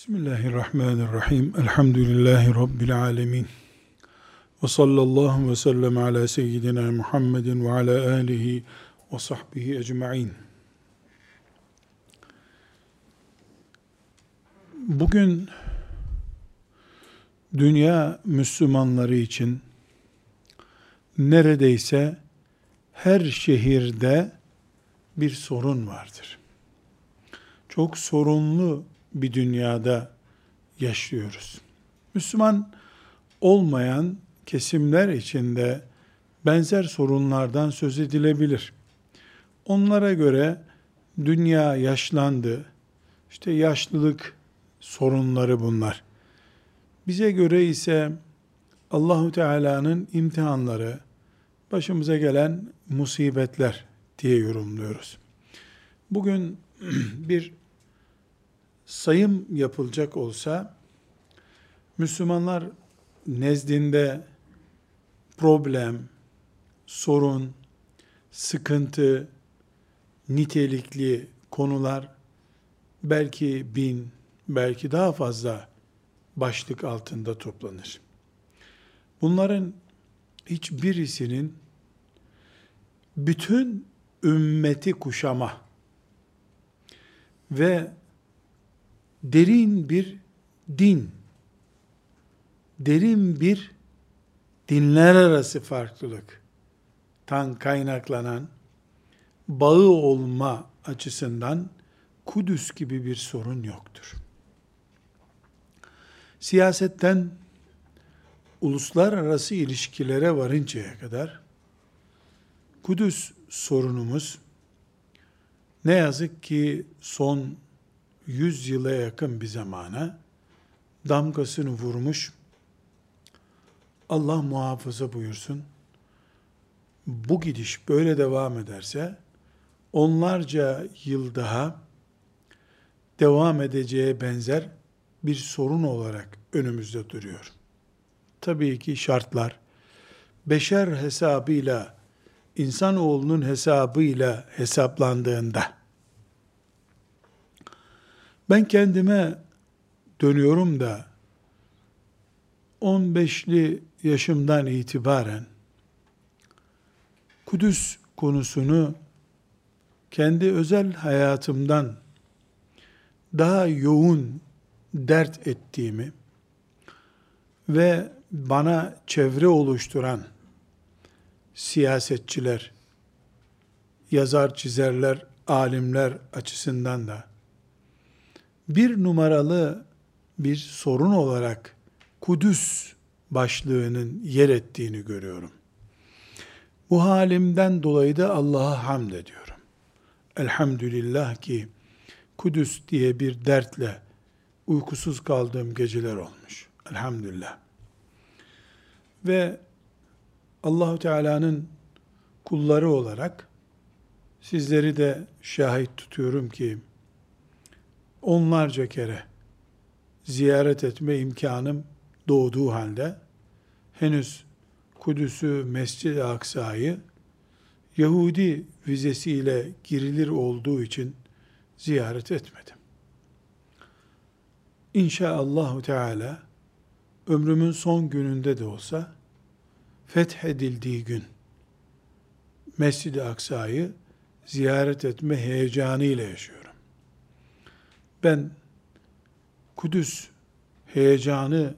Bismillahirrahmanirrahim. Elhamdülillahi Rabbil alemin. Ve sallallahu ve sellem ala seyyidina Muhammedin ve ala alihi ve sahbihi ecma'in. Bugün dünya Müslümanları için neredeyse her şehirde bir sorun vardır. Çok sorunlu bir dünyada yaşıyoruz. Müslüman olmayan kesimler içinde benzer sorunlardan söz edilebilir. Onlara göre dünya yaşlandı. İşte yaşlılık sorunları bunlar. Bize göre ise Allahu Teala'nın imtihanları, başımıza gelen musibetler diye yorumluyoruz. Bugün bir sayım yapılacak olsa Müslümanlar nezdinde problem, sorun, sıkıntı, nitelikli konular belki bin, belki daha fazla başlık altında toplanır. Bunların hiçbirisinin bütün ümmeti kuşama ve derin bir din, derin bir dinler arası farklılık tan kaynaklanan bağı olma açısından Kudüs gibi bir sorun yoktur. Siyasetten uluslararası ilişkilere varıncaya kadar Kudüs sorunumuz ne yazık ki son 100 yıla yakın bir zamana damgasını vurmuş. Allah muhafaza buyursun. Bu gidiş böyle devam ederse onlarca yıl daha devam edeceğe benzer bir sorun olarak önümüzde duruyor. Tabii ki şartlar beşer hesabıyla insanoğlunun hesabıyla hesaplandığında ben kendime dönüyorum da 15'li yaşımdan itibaren Kudüs konusunu kendi özel hayatımdan daha yoğun dert ettiğimi ve bana çevre oluşturan siyasetçiler, yazar, çizerler, alimler açısından da bir numaralı bir sorun olarak Kudüs başlığının yer ettiğini görüyorum. Bu halimden dolayı da Allah'a hamd ediyorum. Elhamdülillah ki Kudüs diye bir dertle uykusuz kaldığım geceler olmuş. Elhamdülillah. Ve Allahu Teala'nın kulları olarak sizleri de şahit tutuyorum ki onlarca kere ziyaret etme imkanım doğduğu halde henüz Kudüs'ü, Mescid-i Aksa'yı Yahudi vizesiyle girilir olduğu için ziyaret etmedim. İnşaallahu Teala ömrümün son gününde de olsa fethedildiği gün Mescid-i Aksa'yı ziyaret etme heyecanı ile yaşıyorum ben Kudüs heyecanı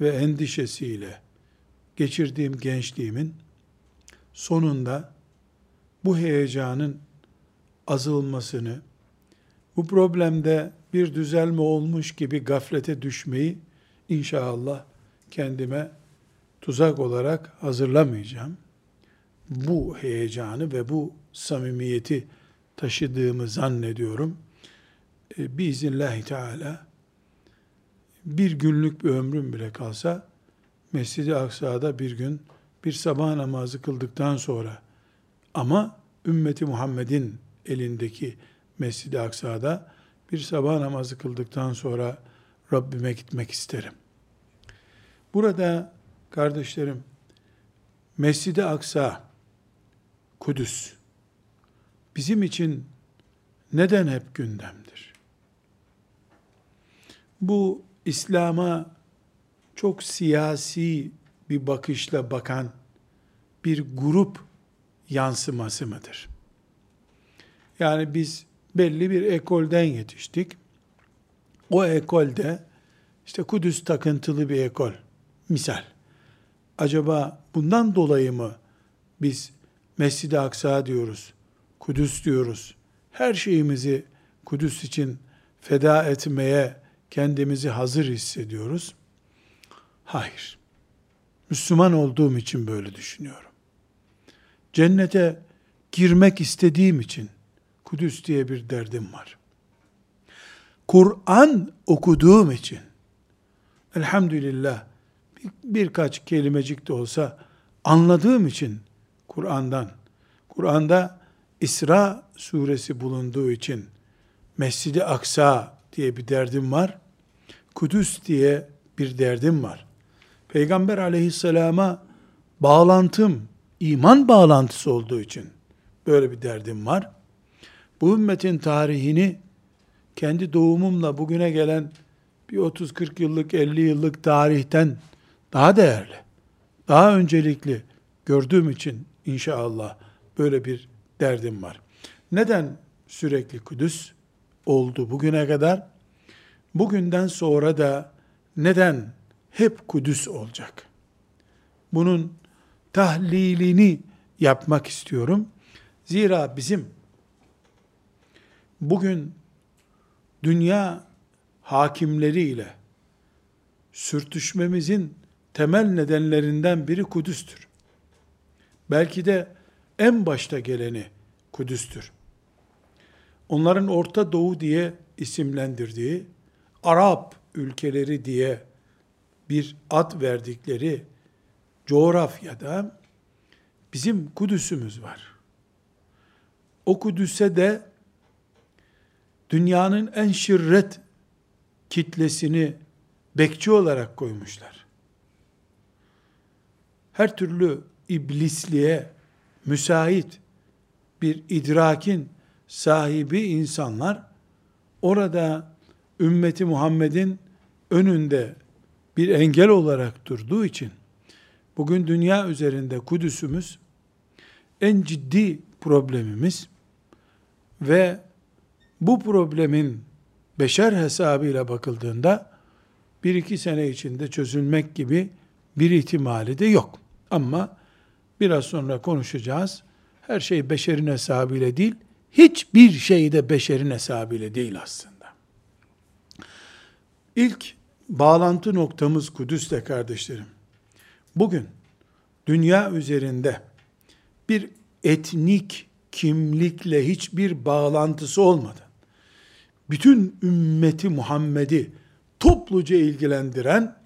ve endişesiyle geçirdiğim gençliğimin sonunda bu heyecanın azalmasını, bu problemde bir düzelme olmuş gibi gaflete düşmeyi inşallah kendime tuzak olarak hazırlamayacağım. Bu heyecanı ve bu samimiyeti taşıdığımı zannediyorum.'' E, biiznillahü teala bir günlük bir ömrüm bile kalsa Mescid-i Aksa'da bir gün bir sabah namazı kıldıktan sonra ama ümmeti Muhammed'in elindeki Mescid-i Aksa'da bir sabah namazı kıldıktan sonra Rabbime gitmek isterim. Burada kardeşlerim Mescid-i Aksa Kudüs bizim için neden hep gündemdir? Bu İslam'a çok siyasi bir bakışla bakan bir grup yansıması mıdır? Yani biz belli bir ekolden yetiştik. O ekolde işte Kudüs takıntılı bir ekol. Misal. Acaba bundan dolayı mı biz Mescid-i Aksa diyoruz, Kudüs diyoruz, her şeyimizi Kudüs için feda etmeye kendimizi hazır hissediyoruz? Hayır. Müslüman olduğum için böyle düşünüyorum. Cennete girmek istediğim için Kudüs diye bir derdim var. Kur'an okuduğum için elhamdülillah bir, birkaç kelimecik de olsa anladığım için Kur'an'dan Kur'an'da İsra suresi bulunduğu için Mescid-i Aksa diye bir derdim var. Kudüs diye bir derdim var. Peygamber aleyhisselama bağlantım, iman bağlantısı olduğu için böyle bir derdim var. Bu ümmetin tarihini kendi doğumumla bugüne gelen bir 30-40 yıllık, 50 yıllık tarihten daha değerli, daha öncelikli gördüğüm için inşallah böyle bir derdim var. Neden sürekli Kudüs oldu bugüne kadar? Bugünden sonra da neden hep Kudüs olacak? Bunun tahlilini yapmak istiyorum. Zira bizim bugün dünya hakimleriyle sürtüşmemizin temel nedenlerinden biri Kudüs'tür. Belki de en başta geleni Kudüs'tür. Onların Orta Doğu diye isimlendirdiği, Arap ülkeleri diye bir ad verdikleri coğrafyada bizim Kudüs'ümüz var. O Kudüs'e de dünyanın en şirret kitlesini bekçi olarak koymuşlar. Her türlü iblisliğe müsait bir idrakin sahibi insanlar orada ümmeti Muhammed'in önünde bir engel olarak durduğu için bugün dünya üzerinde Kudüs'ümüz en ciddi problemimiz ve bu problemin beşer hesabıyla bakıldığında bir iki sene içinde çözülmek gibi bir ihtimali de yok. Ama biraz sonra konuşacağız. Her şey beşerin hesabıyla değil, hiçbir şey de beşerin hesabıyla değil aslında. İlk bağlantı noktamız Kudüs'te kardeşlerim. Bugün dünya üzerinde bir etnik kimlikle hiçbir bağlantısı olmadan bütün ümmeti Muhammed'i topluca ilgilendiren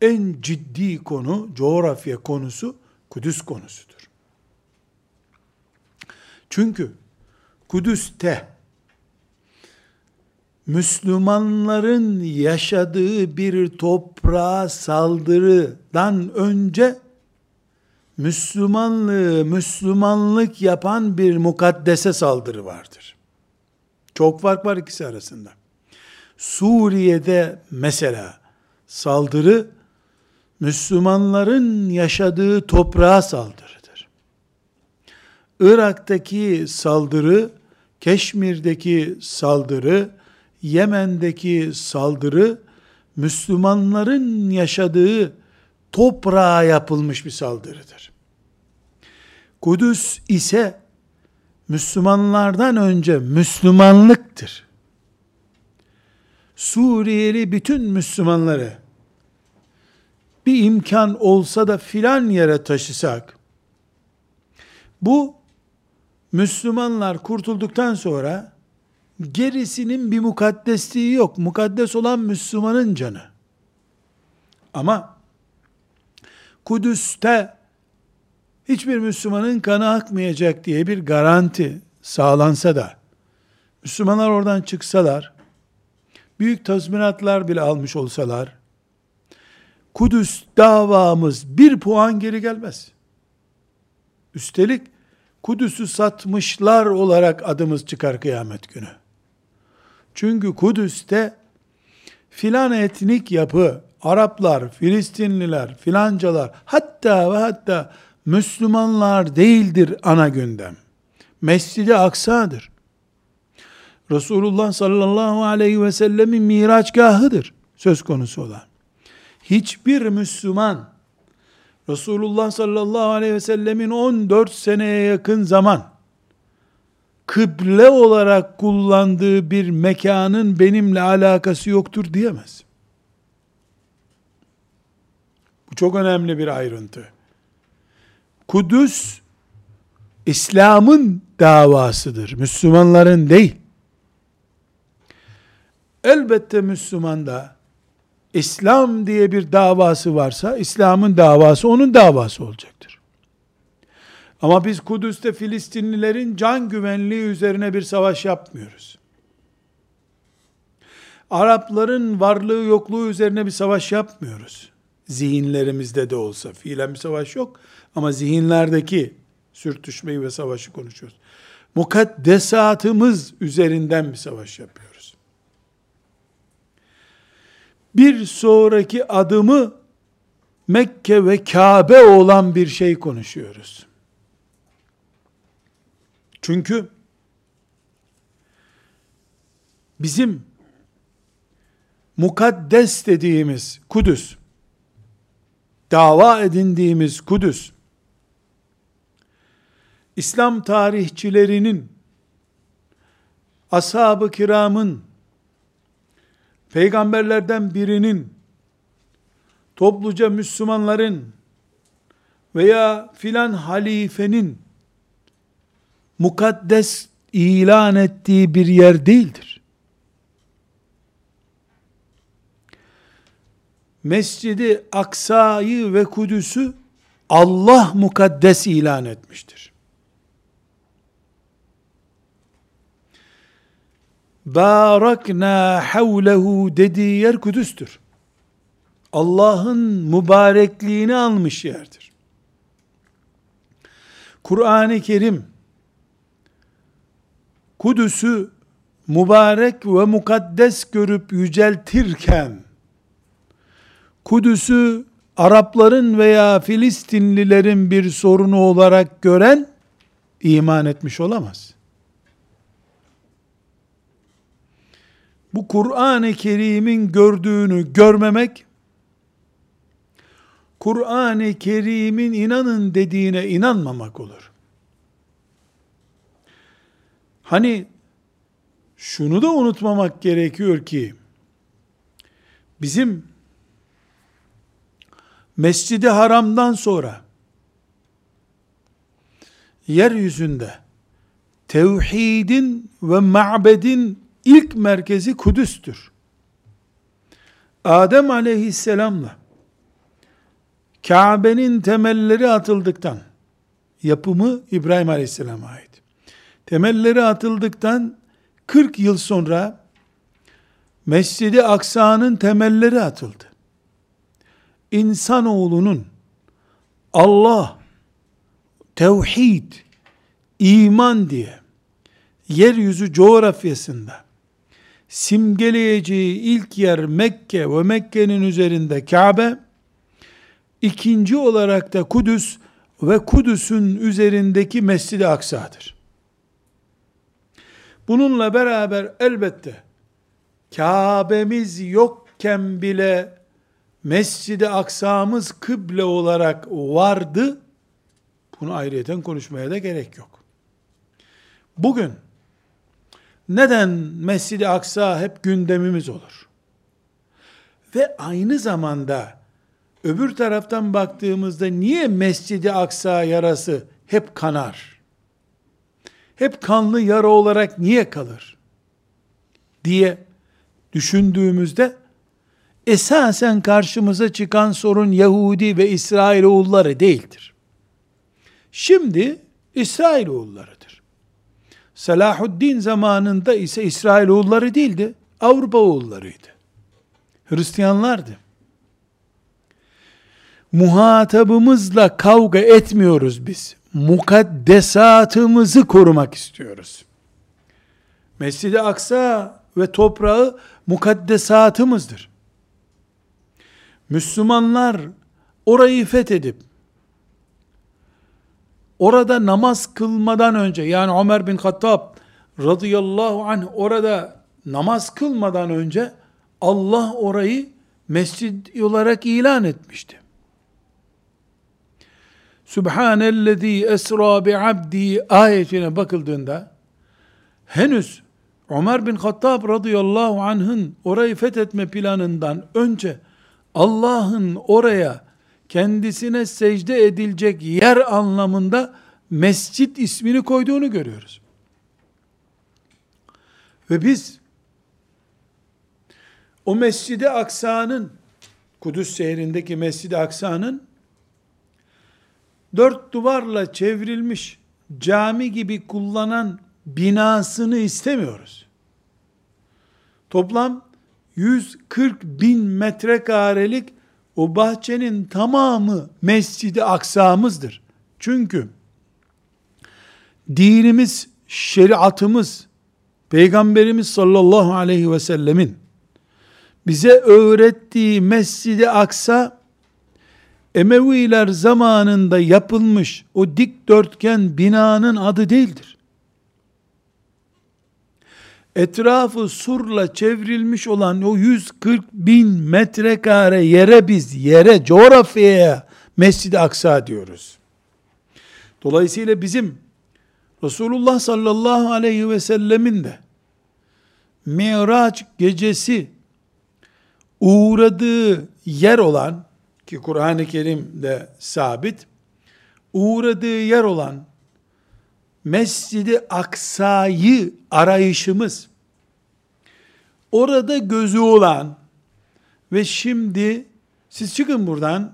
en ciddi konu, coğrafya konusu Kudüs konusudur. Çünkü Kudüs'te Müslümanların yaşadığı bir toprağa saldırıdan önce Müslümanlığı, Müslümanlık yapan bir mukaddese saldırı vardır. Çok fark var ikisi arasında. Suriye'de mesela saldırı Müslümanların yaşadığı toprağa saldırıdır. Irak'taki saldırı, Keşmir'deki saldırı, Yemen'deki saldırı Müslümanların yaşadığı toprağa yapılmış bir saldırıdır. Kudüs ise Müslümanlardan önce Müslümanlıktır. Suriyeli bütün Müslümanları bir imkan olsa da filan yere taşısak, bu Müslümanlar kurtulduktan sonra gerisinin bir mukaddesliği yok. Mukaddes olan Müslümanın canı. Ama Kudüs'te hiçbir Müslümanın kanı akmayacak diye bir garanti sağlansa da Müslümanlar oradan çıksalar büyük tazminatlar bile almış olsalar Kudüs davamız bir puan geri gelmez. Üstelik Kudüs'ü satmışlar olarak adımız çıkar kıyamet günü. Çünkü Kudüs'te filan etnik yapı, Araplar, Filistinliler, filancalar, hatta ve hatta Müslümanlar değildir ana gündem. Mescid-i Aksa'dır. Resulullah sallallahu aleyhi ve sellemin miraçgahıdır söz konusu olan. Hiçbir Müslüman Resulullah sallallahu aleyhi ve sellemin 14 seneye yakın zaman kıble olarak kullandığı bir mekanın benimle alakası yoktur diyemez. Bu çok önemli bir ayrıntı. Kudüs İslam'ın davasıdır. Müslümanların değil. Elbette Müslüman da İslam diye bir davası varsa İslam'ın davası onun davası olacaktır. Ama biz Kudüs'te Filistinlilerin can güvenliği üzerine bir savaş yapmıyoruz. Arapların varlığı yokluğu üzerine bir savaş yapmıyoruz. Zihinlerimizde de olsa fiilen bir savaş yok ama zihinlerdeki sürtüşmeyi ve savaşı konuşuyoruz. Mukaddesatımız üzerinden bir savaş yapıyoruz. Bir sonraki adımı Mekke ve Kabe olan bir şey konuşuyoruz. Çünkü bizim mukaddes dediğimiz Kudüs, dava edindiğimiz Kudüs, İslam tarihçilerinin, ashab-ı kiramın, peygamberlerden birinin, topluca Müslümanların veya filan halifenin mukaddes ilan ettiği bir yer değildir. Mescidi Aksa'yı ve Kudüs'ü Allah mukaddes ilan etmiştir. Barakna havlehu dediği yer Kudüs'tür. Allah'ın mübarekliğini almış yerdir. Kur'an-ı Kerim Kudüs'ü mübarek ve mukaddes görüp yüceltirken Kudüs'ü Arapların veya Filistinlilerin bir sorunu olarak gören iman etmiş olamaz. Bu Kur'an-ı Kerim'in gördüğünü görmemek, Kur'an-ı Kerim'in inanın dediğine inanmamak olur. Hani şunu da unutmamak gerekiyor ki bizim Mescidi Haram'dan sonra yeryüzünde tevhidin ve ma'bedin ilk merkezi Kudüs'tür. Adem aleyhisselamla Kabe'nin temelleri atıldıktan yapımı İbrahim aleyhisselama ait temelleri atıldıktan 40 yıl sonra Mescidi Aksa'nın temelleri atıldı. İnsanoğlunun Allah, tevhid, iman diye yeryüzü coğrafyasında simgeleyeceği ilk yer Mekke ve Mekke'nin üzerinde Kabe, ikinci olarak da Kudüs ve Kudüs'ün üzerindeki Mescid-i Aksa'dır. Bununla beraber elbette Kabe'miz yokken bile Mescid-i Aksa'mız kıble olarak vardı. Bunu ayrıyeten konuşmaya da gerek yok. Bugün neden Mescid-i Aksa hep gündemimiz olur? Ve aynı zamanda öbür taraftan baktığımızda niye Mescid-i Aksa yarası hep kanar? hep kanlı yara olarak niye kalır? diye düşündüğümüzde esasen karşımıza çıkan sorun Yahudi ve İsrailoğulları değildir. Şimdi İsrailoğullarıdır. Selahuddin zamanında ise İsrailoğulları değildi, Avrupa oğullarıydı. Hristiyanlardı. Muhatabımızla kavga etmiyoruz biz mukaddesatımızı korumak istiyoruz. Mescid-i Aksa ve toprağı mukaddesatımızdır. Müslümanlar orayı fethedip orada namaz kılmadan önce yani Ömer bin Hattab radıyallahu anh orada namaz kılmadan önce Allah orayı mescid olarak ilan etmişti. Subhanellezi esra bi abdi ayetine bakıldığında henüz Ömer bin Hattab radıyallahu anh'ın orayı fethetme planından önce Allah'ın oraya kendisine secde edilecek yer anlamında mescit ismini koyduğunu görüyoruz. Ve biz o Mescid-i Aksa'nın Kudüs şehrindeki Mescid-i Aksa'nın dört duvarla çevrilmiş cami gibi kullanan binasını istemiyoruz. Toplam 140 bin metrekarelik o bahçenin tamamı Mescid-i Aksa'mızdır. Çünkü dinimiz, şeriatımız, Peygamberimiz sallallahu aleyhi ve sellemin bize öğrettiği Mescid-i Aksa Emeviler zamanında yapılmış o dikdörtgen binanın adı değildir. Etrafı surla çevrilmiş olan o 140 bin metrekare yere biz, yere, coğrafyaya Mescid-i Aksa diyoruz. Dolayısıyla bizim Resulullah sallallahu aleyhi ve sellemin de Miraç gecesi uğradığı yer olan ki Kur'an-ı Kerim'de sabit uğradığı yer olan Mescidi Aksa'yı arayışımız orada gözü olan ve şimdi siz çıkın buradan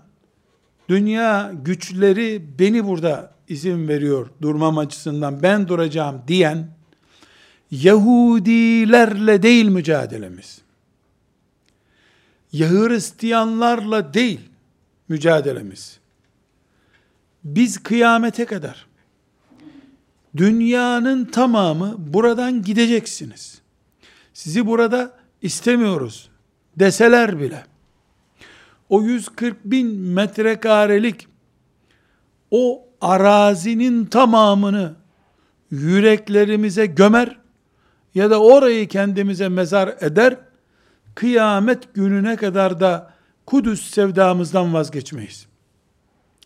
dünya güçleri beni burada izin veriyor durmam açısından ben duracağım diyen Yahudilerle değil mücadelemiz. Ya Hristiyanlarla değil mücadelemiz. Biz kıyamete kadar dünyanın tamamı buradan gideceksiniz. Sizi burada istemiyoruz deseler bile o 140 bin metrekarelik o arazinin tamamını yüreklerimize gömer ya da orayı kendimize mezar eder kıyamet gününe kadar da Kudüs sevdamızdan vazgeçmeyiz.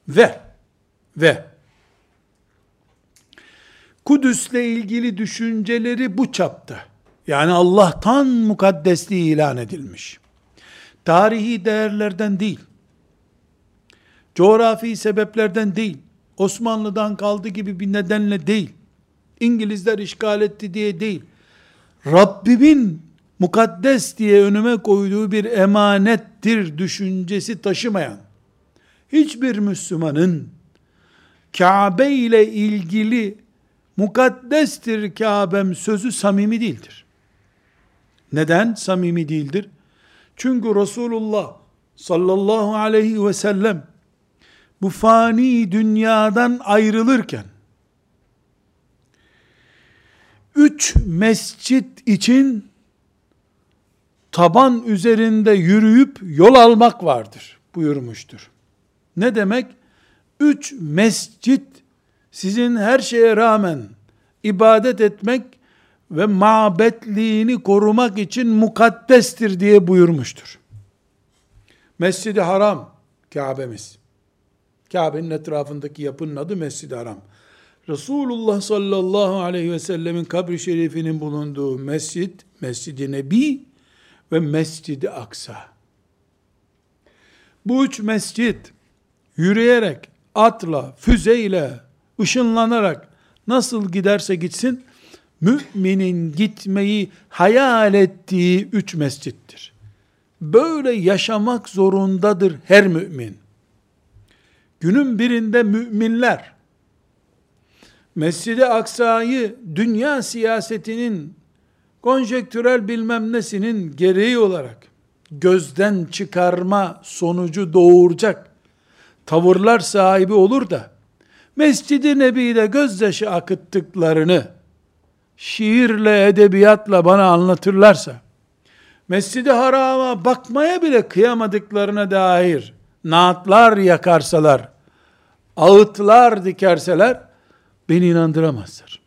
Ve ve Kudüs'le ilgili düşünceleri bu çapta. Yani Allah'tan mukaddesliği ilan edilmiş. Tarihi değerlerden değil. Coğrafi sebeplerden değil. Osmanlı'dan kaldı gibi bir nedenle değil. İngilizler işgal etti diye değil. Rabbimin mukaddes diye önüme koyduğu bir emanettir düşüncesi taşımayan hiçbir Müslümanın Kabe ile ilgili mukaddestir Kabe'm sözü samimi değildir. Neden samimi değildir? Çünkü Resulullah sallallahu aleyhi ve sellem bu fani dünyadan ayrılırken üç mescit için taban üzerinde yürüyüp yol almak vardır buyurmuştur. Ne demek? Üç mescit sizin her şeye rağmen ibadet etmek ve mabetliğini korumak için mukaddestir diye buyurmuştur. Mescid-i Haram Kabe'miz. Kabe'nin etrafındaki yapının adı Mescid-i Haram. Resulullah sallallahu aleyhi ve sellemin kabri şerifinin bulunduğu mescid, Mescid-i Nebi ve Mescid-i Aksa. Bu üç mescid yürüyerek, atla, füzeyle, ışınlanarak nasıl giderse gitsin, müminin gitmeyi hayal ettiği üç mescittir. Böyle yaşamak zorundadır her mümin. Günün birinde müminler, Mescid-i Aksa'yı dünya siyasetinin konjektürel bilmem nesinin gereği olarak gözden çıkarma sonucu doğuracak tavırlar sahibi olur da Mescid-i Nebi'de gözyaşı akıttıklarını şiirle, edebiyatla bana anlatırlarsa, Mescid-i Haram'a bakmaya bile kıyamadıklarına dair naatlar yakarsalar, ağıtlar dikerseler, beni inandıramazlar.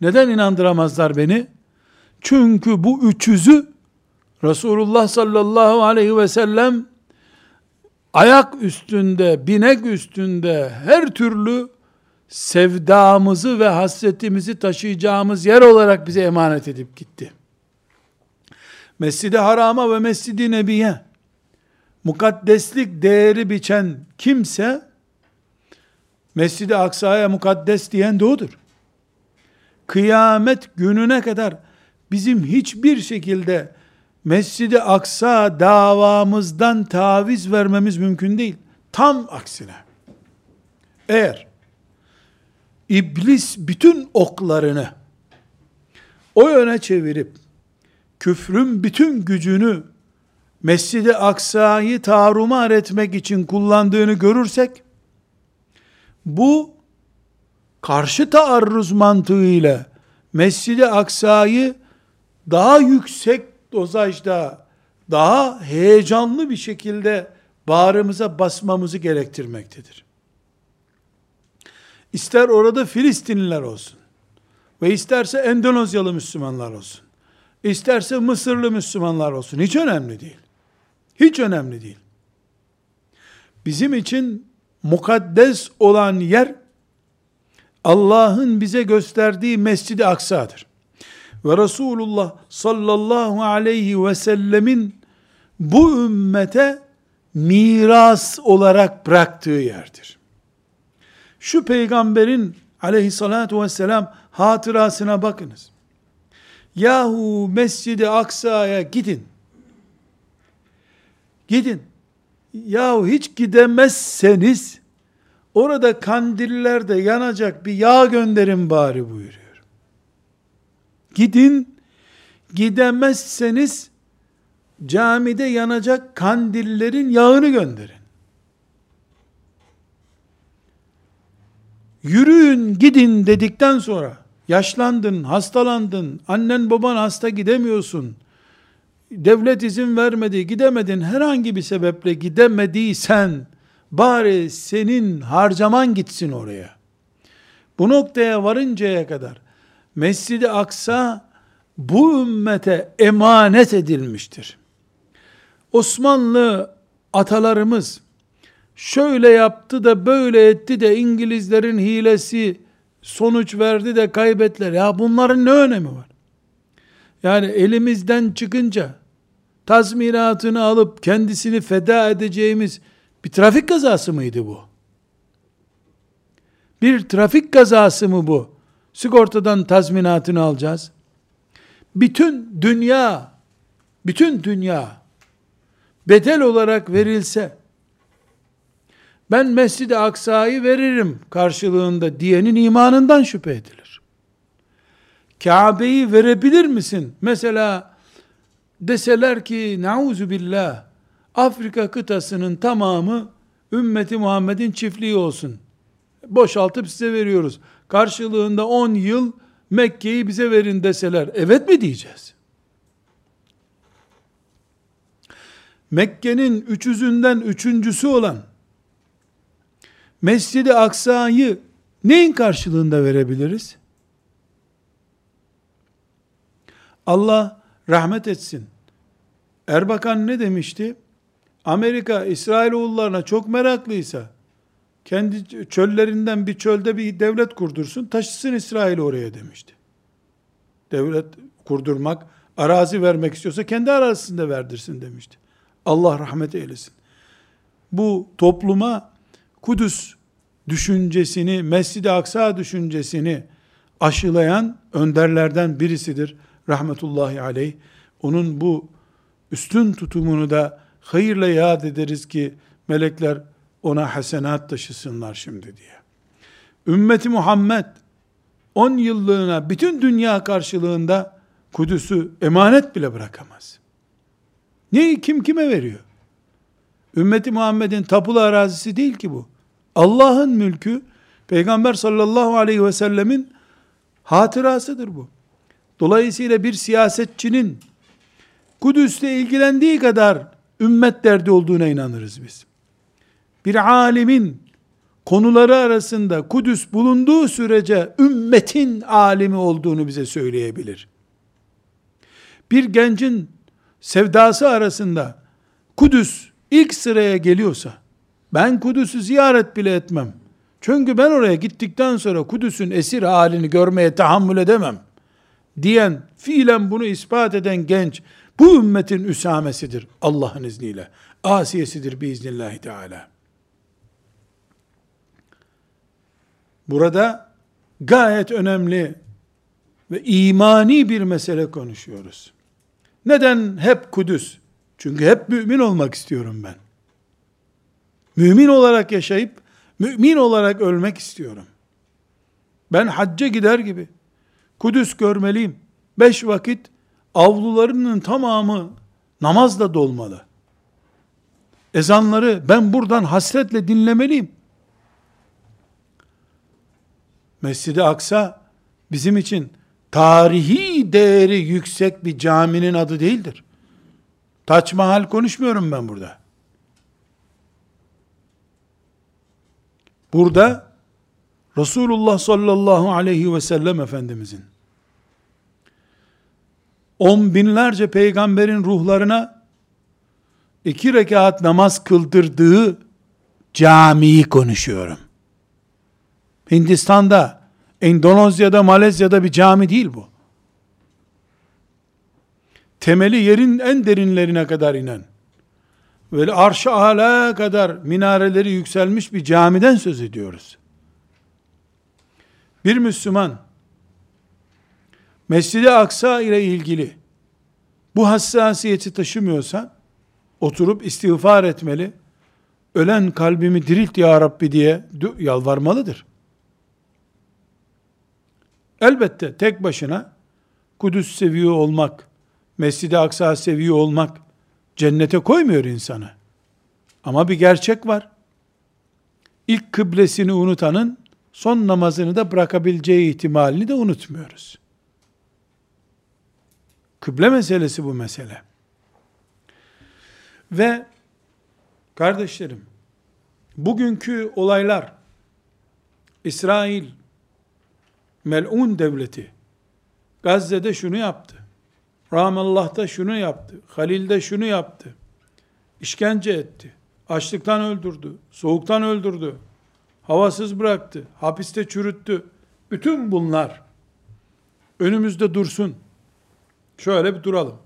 Neden inandıramazlar beni? Çünkü bu üçüzü Resulullah sallallahu aleyhi ve sellem ayak üstünde, binek üstünde her türlü sevdamızı ve hasretimizi taşıyacağımız yer olarak bize emanet edip gitti. Mescid-i Haram'a ve Mescid-i Nebi'ye mukaddeslik değeri biçen kimse Mescid-i Aksa'ya mukaddes diyen de odur. Kıyamet gününe kadar bizim hiçbir şekilde Mescid-i Aksa davamızdan taviz vermemiz mümkün değil. Tam aksine. Eğer iblis bütün oklarını o yöne çevirip küfrün bütün gücünü Mescid-i Aksa'yı tarumar etmek için kullandığını görürsek bu karşı taarruz mantığıyla Mescid-i Aksa'yı daha yüksek dozajda, daha heyecanlı bir şekilde bağrımıza basmamızı gerektirmektedir. İster orada Filistinliler olsun ve isterse Endonezyalı Müslümanlar olsun, isterse Mısırlı Müslümanlar olsun, hiç önemli değil. Hiç önemli değil. Bizim için mukaddes olan yer Allah'ın bize gösterdiği Mescid-i Aksa'dır. Ve Resulullah sallallahu aleyhi ve sellemin bu ümmete miras olarak bıraktığı yerdir. Şu peygamberin aleyhissalatu vesselam hatırasına bakınız. Yahu Mescid-i Aksa'ya gidin. Gidin. Yahu hiç gidemezseniz orada kandillerde yanacak bir yağ gönderin bari buyuruyor. Gidin, gidemezseniz camide yanacak kandillerin yağını gönderin. Yürüyün gidin dedikten sonra yaşlandın, hastalandın, annen baban hasta gidemiyorsun, devlet izin vermedi, gidemedin, herhangi bir sebeple gidemediysen, bari senin harcaman gitsin oraya. Bu noktaya varıncaya kadar, Mescid-i Aksa, bu ümmete emanet edilmiştir. Osmanlı atalarımız, şöyle yaptı da böyle etti de İngilizlerin hilesi sonuç verdi de kaybettiler. Ya bunların ne önemi var? Yani elimizden çıkınca tazminatını alıp kendisini feda edeceğimiz bir trafik kazası mıydı bu? Bir trafik kazası mı bu? Sigortadan tazminatını alacağız. Bütün dünya, bütün dünya bedel olarak verilse, ben Mescid-i Aksa'yı veririm karşılığında diyenin imanından şüphe edilir. Kabe'yi verebilir misin? Mesela deseler ki nauzu billah Afrika kıtasının tamamı ümmeti Muhammed'in çiftliği olsun. Boşaltıp size veriyoruz. Karşılığında 10 yıl Mekke'yi bize verin deseler evet mi diyeceğiz? Mekke'nin üçüzünden üçüncüsü olan Mescid-i Aksa'yı neyin karşılığında verebiliriz? Allah rahmet etsin. Erbakan ne demişti? Amerika İsrailoğullarına çok meraklıysa kendi çöllerinden bir çölde bir devlet kurdursun, taşısın İsrail oraya demişti. Devlet kurdurmak, arazi vermek istiyorsa kendi arazisinde verdirsin demişti. Allah rahmet eylesin. Bu topluma Kudüs düşüncesini, Mescid-i Aksa düşüncesini aşılayan önderlerden birisidir. Rahmetullahi aleyh. Onun bu üstün tutumunu da hayırla yad ederiz ki melekler ona hasenat taşısınlar şimdi diye. Ümmeti Muhammed 10 yıllığına bütün dünya karşılığında Kudüs'ü emanet bile bırakamaz. Neyi kim kime veriyor? Ümmeti Muhammed'in tapulu arazisi değil ki bu. Allah'ın mülkü, Peygamber sallallahu aleyhi ve sellemin hatırasıdır bu. Dolayısıyla bir siyasetçinin Kudüs'le ilgilendiği kadar ümmet derdi olduğuna inanırız biz. Bir alimin konuları arasında Kudüs bulunduğu sürece ümmetin alimi olduğunu bize söyleyebilir. Bir gencin sevdası arasında Kudüs ilk sıraya geliyorsa, ben Kudüs'ü ziyaret bile etmem. Çünkü ben oraya gittikten sonra Kudüs'ün esir halini görmeye tahammül edemem. Diyen, fiilen bunu ispat eden genç, bu ümmetin üsamesidir Allah'ın izniyle. Asiyesidir biiznillahü teala. Burada gayet önemli ve imani bir mesele konuşuyoruz. Neden hep Kudüs? Çünkü hep mümin olmak istiyorum ben. Mümin olarak yaşayıp, mümin olarak ölmek istiyorum. Ben hacca gider gibi, Kudüs görmeliyim. Beş vakit avlularının tamamı namazla dolmalı. Ezanları ben buradan hasretle dinlemeliyim. Mescid-i Aksa bizim için tarihi değeri yüksek bir caminin adı değildir. Taç Mahal konuşmuyorum ben burada. Burada Resulullah sallallahu aleyhi ve sellem Efendimizin on binlerce peygamberin ruhlarına iki rekat namaz kıldırdığı camiyi konuşuyorum. Hindistan'da, Endonezya'da, Malezya'da bir cami değil bu. Temeli yerin en derinlerine kadar inen, böyle arş-ı ala kadar minareleri yükselmiş bir camiden söz ediyoruz. Bir Müslüman, Mescid-i Aksa ile ilgili bu hassasiyeti taşımıyorsa, oturup istiğfar etmeli, ölen kalbimi dirilt ya Rabbi diye yalvarmalıdır. Elbette tek başına Kudüs seviyor olmak, Mescid-i Aksa seviyor olmak cennete koymuyor insanı. Ama bir gerçek var. İlk kıblesini unutanın son namazını da bırakabileceği ihtimalini de unutmuyoruz. Kıble meselesi bu mesele. Ve kardeşlerim, bugünkü olaylar, İsrail, mel'un devleti, Gazze'de şunu yaptı, Ramallah'ta şunu yaptı, Halil'de şunu yaptı, işkence etti, açlıktan öldürdü, soğuktan öldürdü, havasız bıraktı, hapiste çürüttü. Bütün bunlar önümüzde dursun. Şöyle bir duralım.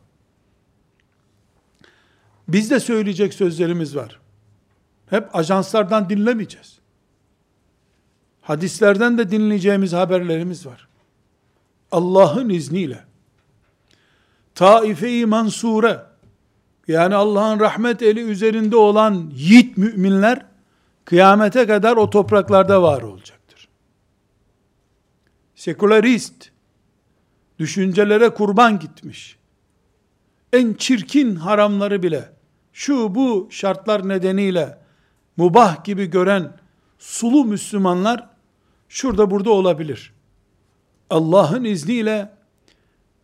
Biz de söyleyecek sözlerimiz var. Hep ajanslardan dinlemeyeceğiz. Hadislerden de dinleyeceğimiz haberlerimiz var. Allah'ın izniyle Taife-i Mansure yani Allah'ın rahmet eli üzerinde olan yiğit müminler kıyamete kadar o topraklarda var olacaktır. Sekülerist düşüncelere kurban gitmiş. En çirkin haramları bile şu bu şartlar nedeniyle mubah gibi gören sulu Müslümanlar şurada burada olabilir. Allah'ın izniyle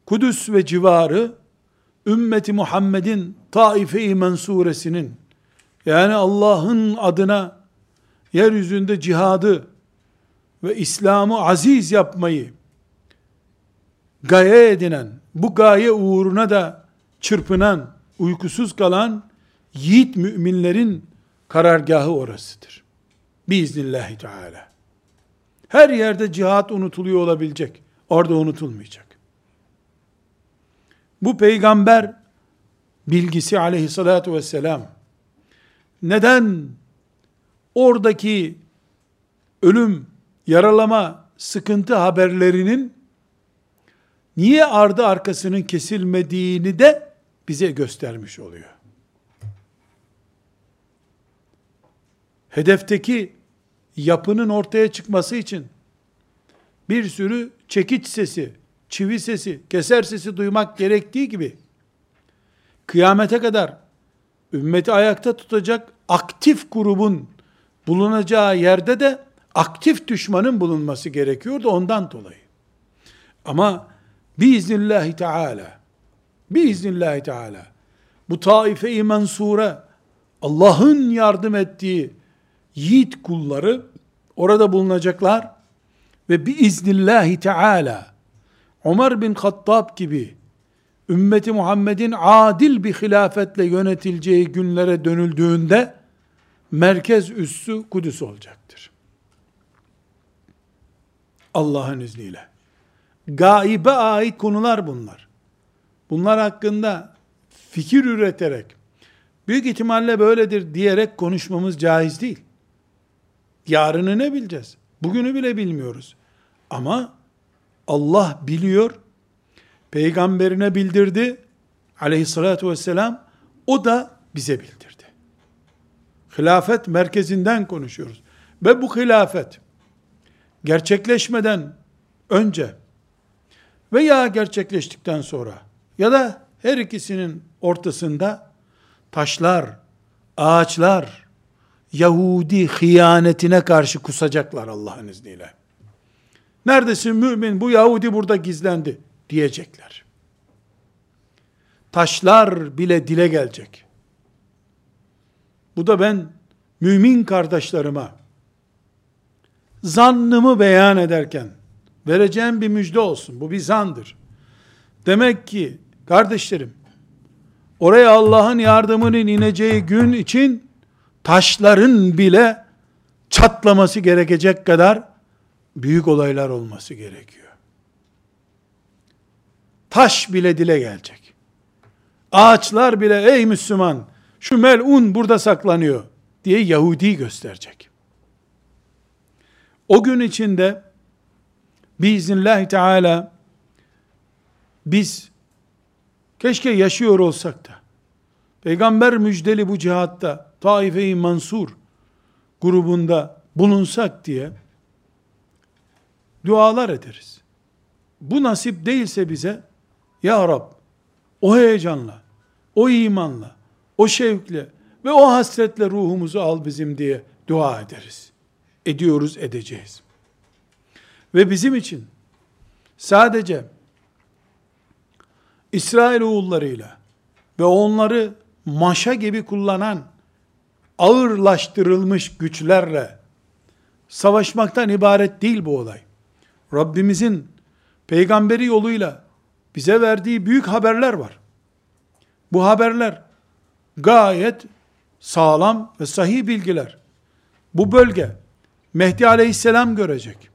Kudüs ve civarı ümmeti Muhammed'in Taife-i Mensuresinin yani Allah'ın adına yeryüzünde cihadı ve İslam'ı aziz yapmayı gaye edinen, bu gaye uğruna da çırpınan, uykusuz kalan yiğit müminlerin karargahı orasıdır. Biiznillahü Teala. Her yerde cihat unutuluyor olabilecek. Orada unutulmayacak. Bu peygamber bilgisi aleyhissalatu vesselam neden oradaki ölüm, yaralama, sıkıntı haberlerinin niye ardı arkasının kesilmediğini de bize göstermiş oluyor. Hedefteki yapının ortaya çıkması için bir sürü çekiç sesi, çivi sesi, keser sesi duymak gerektiği gibi kıyamete kadar ümmeti ayakta tutacak aktif grubun bulunacağı yerde de aktif düşmanın bulunması gerekiyordu ondan dolayı. Ama biiznillahü teala biiznillahü teala bu taife-i mensure Allah'ın yardım ettiği yiğit kulları orada bulunacaklar ve biiznillahi teala Ömer bin Hattab gibi ümmeti Muhammed'in adil bir hilafetle yönetileceği günlere dönüldüğünde merkez üssü Kudüs olacaktır. Allah'ın izniyle. Gaibe ait konular bunlar. Bunlar hakkında fikir üreterek, büyük ihtimalle böyledir diyerek konuşmamız caiz değil. Yarını ne bileceğiz? Bugünü bile bilmiyoruz. Ama Allah biliyor, peygamberine bildirdi, aleyhissalatü vesselam, o da bize bildirdi. Hilafet merkezinden konuşuyoruz. Ve bu hilafet, gerçekleşmeden önce veya gerçekleştikten sonra ya da her ikisinin ortasında taşlar, ağaçlar, Yahudi hıyanetine karşı kusacaklar Allah'ın izniyle. Neredesin mümin? Bu Yahudi burada gizlendi diyecekler. Taşlar bile dile gelecek. Bu da ben mümin kardeşlerime zannımı beyan ederken vereceğim bir müjde olsun. Bu bir zandır. Demek ki kardeşlerim oraya Allah'ın yardımının ineceği gün için taşların bile çatlaması gerekecek kadar büyük olaylar olması gerekiyor. Taş bile dile gelecek. Ağaçlar bile ey Müslüman şu melun burada saklanıyor diye Yahudi gösterecek. O gün içinde biiznillahü teala biz keşke yaşıyor olsak da peygamber müjdeli bu cihatta Taife-i Mansur grubunda bulunsak diye dualar ederiz. Bu nasip değilse bize Ya Rab o heyecanla, o imanla, o şevkle ve o hasretle ruhumuzu al bizim diye dua ederiz. Ediyoruz, edeceğiz. Ve bizim için sadece İsrail oğullarıyla ve onları maşa gibi kullanan ağırlaştırılmış güçlerle savaşmaktan ibaret değil bu olay. Rabbimizin peygamberi yoluyla bize verdiği büyük haberler var. Bu haberler gayet sağlam ve sahih bilgiler. Bu bölge Mehdi aleyhisselam görecek.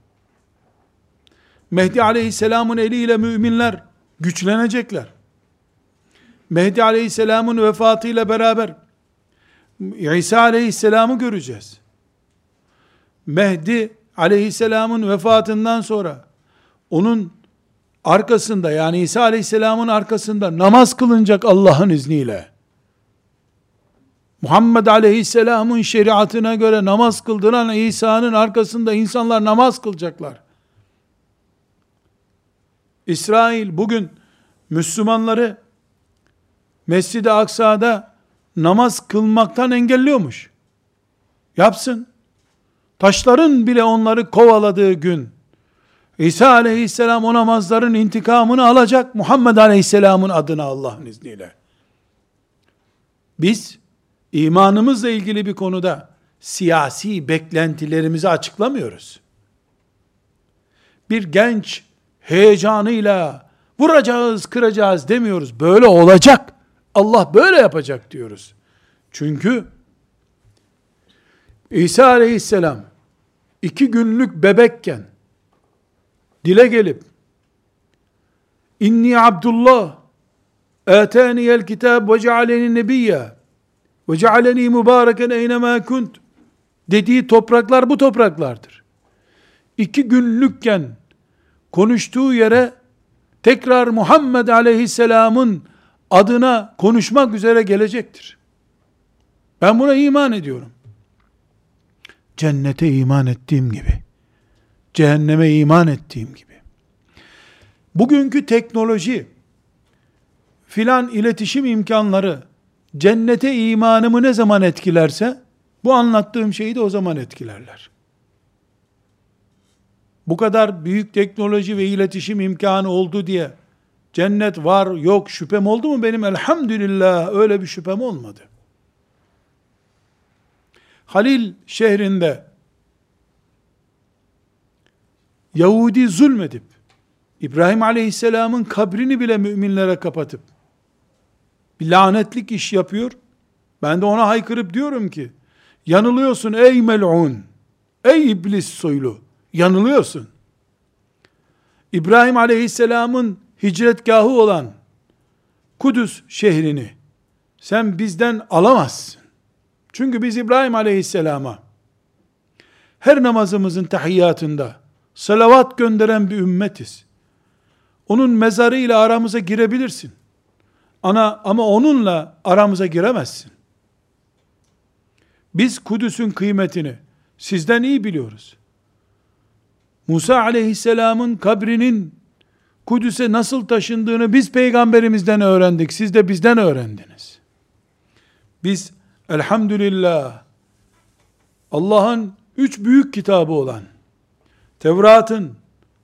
Mehdi aleyhisselamın eliyle müminler güçlenecekler. Mehdi aleyhisselamın vefatıyla beraber İsa aleyhisselamı göreceğiz. Mehdi aleyhisselamın vefatından sonra onun arkasında yani İsa aleyhisselamın arkasında namaz kılınacak Allah'ın izniyle. Muhammed aleyhisselamın şeriatına göre namaz kıldıran İsa'nın arkasında insanlar namaz kılacaklar. İsrail bugün Müslümanları Mescid-i Aksa'da namaz kılmaktan engelliyormuş. Yapsın. Taşların bile onları kovaladığı gün, İsa aleyhisselam o namazların intikamını alacak Muhammed aleyhisselamın adına Allah'ın izniyle. Biz imanımızla ilgili bir konuda siyasi beklentilerimizi açıklamıyoruz. Bir genç heyecanıyla vuracağız, kıracağız demiyoruz. Böyle olacak. Allah böyle yapacak diyoruz. Çünkü İsa aleyhisselam iki günlük bebekken dile gelip İnni Abdullah el kitab ve cealeni nebiyya ve cealeni mübareken eynemâ kunt dediği topraklar bu topraklardır. İki günlükken konuştuğu yere tekrar Muhammed aleyhisselamın adına konuşmak üzere gelecektir. Ben buna iman ediyorum. Cennete iman ettiğim gibi, cehenneme iman ettiğim gibi. Bugünkü teknoloji, filan iletişim imkanları, cennete imanımı ne zaman etkilerse, bu anlattığım şeyi de o zaman etkilerler. bu kadar büyük teknoloji ve iletişim imkanı oldu diye cennet var yok şüphem oldu mu benim elhamdülillah öyle bir şüphem olmadı. Halil şehrinde Yahudi zulmedip İbrahim Aleyhisselam'ın kabrini bile müminlere kapatıp bir lanetlik iş yapıyor. Ben de ona haykırıp diyorum ki yanılıyorsun ey mel'un ey iblis soylu yanılıyorsun. İbrahim Aleyhisselam'ın hicretgahı olan Kudüs şehrini sen bizden alamazsın. Çünkü biz İbrahim Aleyhisselam'a her namazımızın tahiyyatında salavat gönderen bir ümmetiz. Onun mezarı ile aramıza girebilirsin. Ana ama onunla aramıza giremezsin. Biz Kudüs'ün kıymetini sizden iyi biliyoruz. Musa aleyhisselamın kabrinin Kudüs'e nasıl taşındığını biz peygamberimizden öğrendik. Siz de bizden öğrendiniz. Biz elhamdülillah Allah'ın üç büyük kitabı olan Tevrat'ın,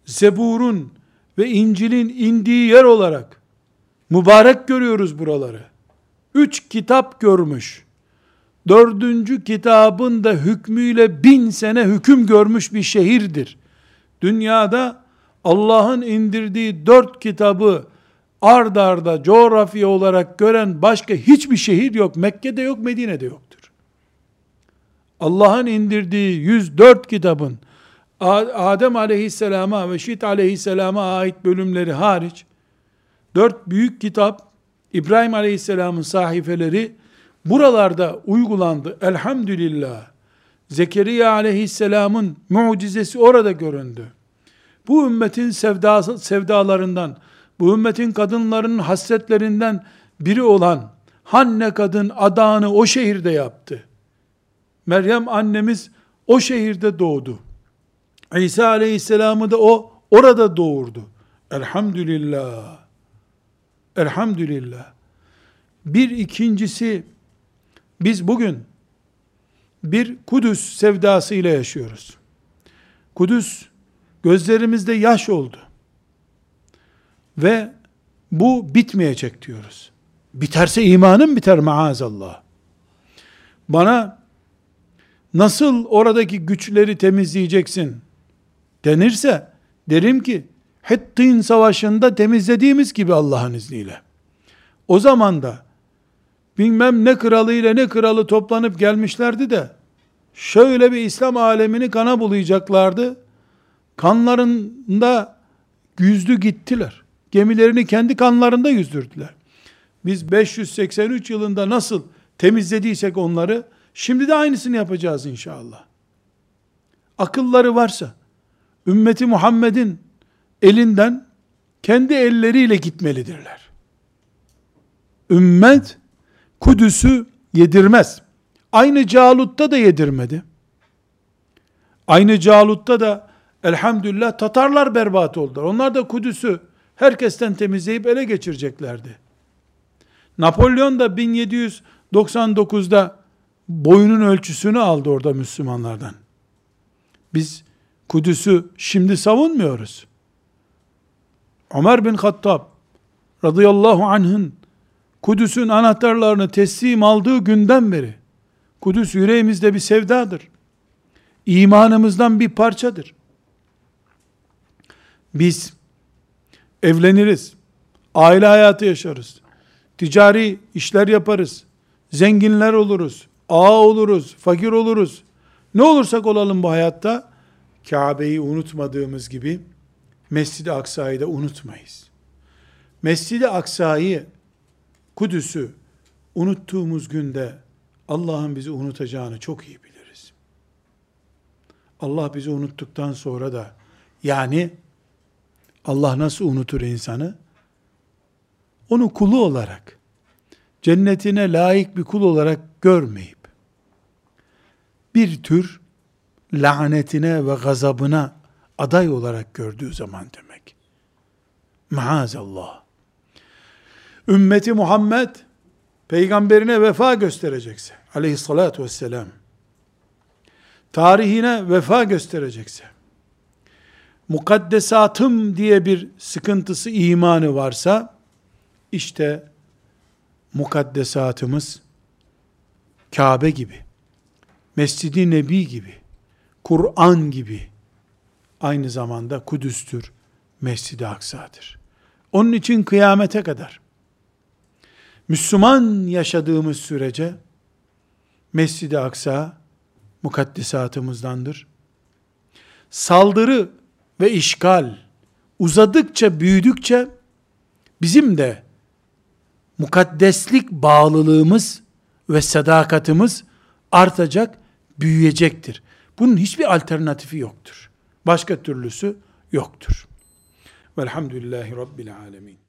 Zebur'un ve İncil'in indiği yer olarak mübarek görüyoruz buraları. Üç kitap görmüş. Dördüncü kitabın da hükmüyle bin sene hüküm görmüş bir şehirdir. Dünyada Allah'ın indirdiği dört kitabı ard arda coğrafya olarak gören başka hiçbir şehir yok. Mekke'de yok, Medine'de yoktur. Allah'ın indirdiği 104 kitabın Adem aleyhisselama ve Şit aleyhisselama ait bölümleri hariç dört büyük kitap İbrahim aleyhisselamın sahifeleri buralarda uygulandı. Elhamdülillah. Zekeriya aleyhisselamın mucizesi orada göründü. Bu ümmetin sevdası, sevdalarından, bu ümmetin kadınlarının hasretlerinden biri olan Hanne kadın adağını o şehirde yaptı. Meryem annemiz o şehirde doğdu. İsa aleyhisselamı da o orada doğurdu. Elhamdülillah. Elhamdülillah. Bir ikincisi, biz bugün bir Kudüs sevdası ile yaşıyoruz. Kudüs gözlerimizde yaş oldu. Ve bu bitmeyecek diyoruz. Biterse imanım biter maazallah. Bana nasıl oradaki güçleri temizleyeceksin denirse derim ki Hittin savaşında temizlediğimiz gibi Allah'ın izniyle. O zaman da bilmem ne kralı ile ne kralı toplanıp gelmişlerdi de şöyle bir İslam alemini kana bulayacaklardı. Kanlarında yüzdü gittiler. Gemilerini kendi kanlarında yüzdürdüler. Biz 583 yılında nasıl temizlediysek onları, şimdi de aynısını yapacağız inşallah. Akılları varsa, ümmeti Muhammed'in elinden kendi elleriyle gitmelidirler. Ümmet Kudüs'ü yedirmez. Aynı Calut'ta da yedirmedi. Aynı Calut'ta da elhamdülillah Tatarlar berbat oldular. Onlar da Kudüs'ü herkesten temizleyip ele geçireceklerdi. Napolyon da 1799'da boyunun ölçüsünü aldı orada Müslümanlardan. Biz Kudüs'ü şimdi savunmuyoruz. Ömer bin Hattab radıyallahu anh'ın Kudüs'ün anahtarlarını teslim aldığı günden beri Kudüs yüreğimizde bir sevdadır. İmanımızdan bir parçadır. Biz evleniriz, aile hayatı yaşarız, ticari işler yaparız, zenginler oluruz, ağa oluruz, fakir oluruz. Ne olursak olalım bu hayatta, Kabe'yi unutmadığımız gibi, Mescid-i Aksa'yı da unutmayız. Mescid-i Aksa'yı, Kudüs'ü unuttuğumuz günde Allah'ın bizi unutacağını çok iyi biliriz. Allah bizi unuttuktan sonra da yani Allah nasıl unutur insanı? Onu kulu olarak, cennetine layık bir kul olarak görmeyip, bir tür lanetine ve gazabına aday olarak gördüğü zaman demek. Maazallah. Ümmeti Muhammed peygamberine vefa gösterecekse aleyhissalatu vesselam tarihine vefa gösterecekse mukaddesatım diye bir sıkıntısı, imanı varsa, işte mukaddesatımız Kabe gibi, Mescid-i Nebi gibi, Kur'an gibi, aynı zamanda Kudüs'tür, Mescid-i Aksa'dır. Onun için kıyamete kadar, Müslüman yaşadığımız sürece, Mescid-i Aksa, mukaddesatımızdandır. Saldırı ve işgal uzadıkça, büyüdükçe, bizim de mukaddeslik bağlılığımız ve sadakatimiz artacak, büyüyecektir. Bunun hiçbir alternatifi yoktur. Başka türlüsü yoktur. Velhamdülillahi Rabbil Alemin.